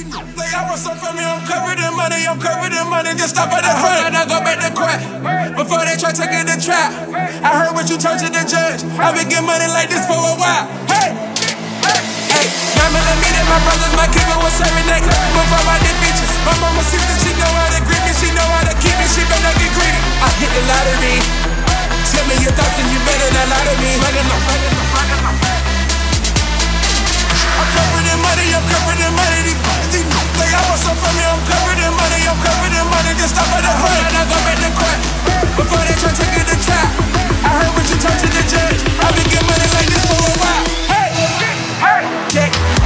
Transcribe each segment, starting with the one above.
They all some from me, I'm covered in money, I'm covered in money. Just stop at the front and I go back to court. Before they try taking the trap. I heard what you told to the judge. I've been getting money like this for a while. Hey! Hey, nine millimeter, my brothers, my keeper was serving that before I did features. My mama sees that she know how to grip me, she know how to keep me, she better get greedy. I hit the lottery. Tell me your thoughts and you better not lie to me. Money, I'm covered in money. These, these, they all want some from me. I'm covered in money, I'm covered in money. Just stop at the front and I go back to court. Before they try to it to trap. I heard what you told to the judge. I've been getting money like this for a while. Hey, hey, yeah.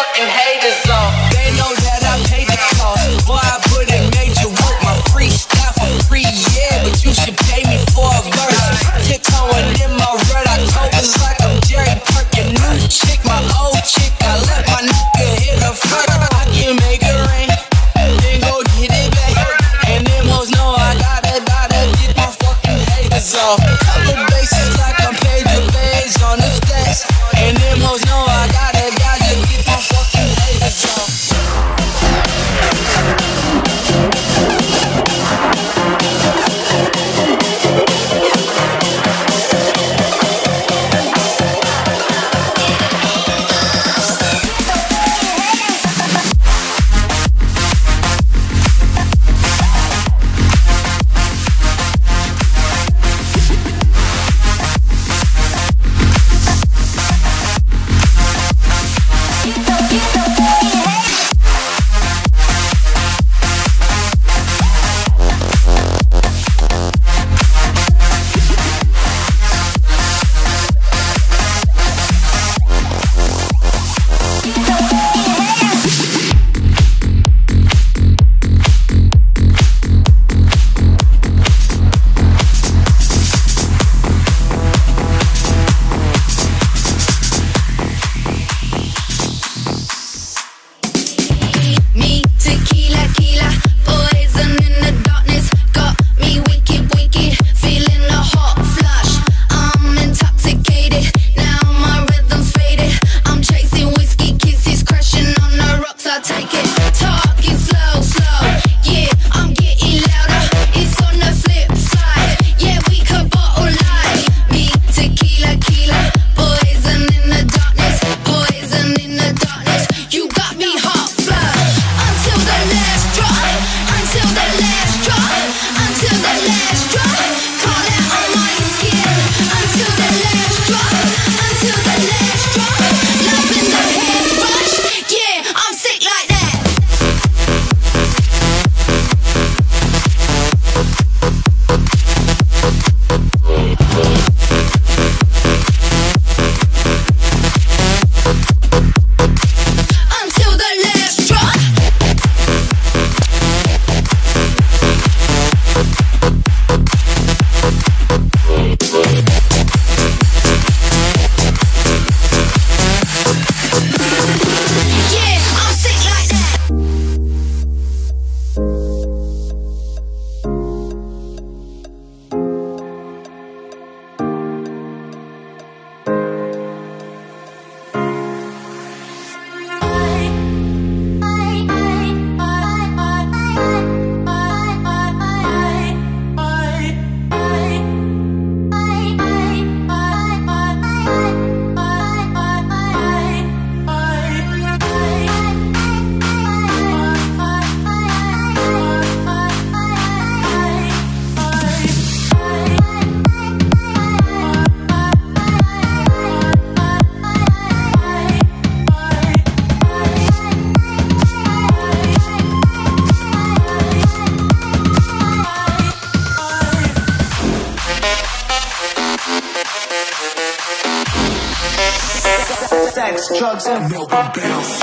I can make sex, drugs, and Melbourne bounce.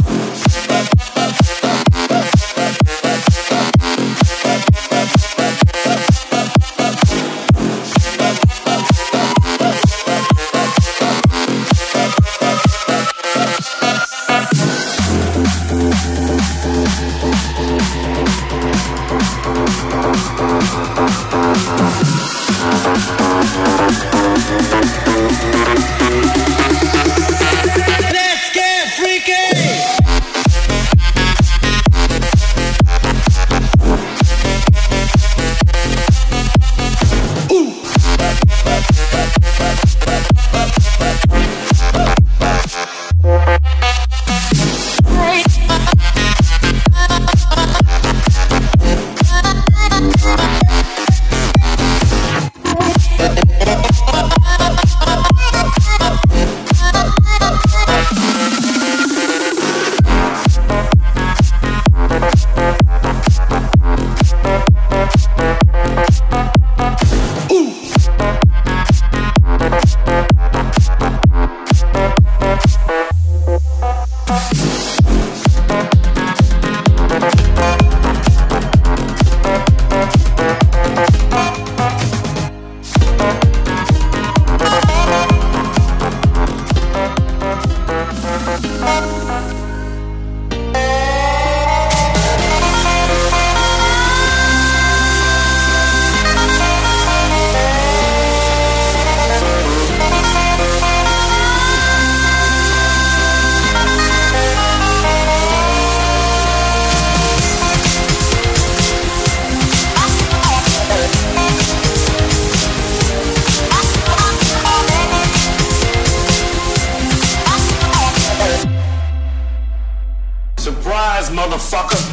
Motherfucker.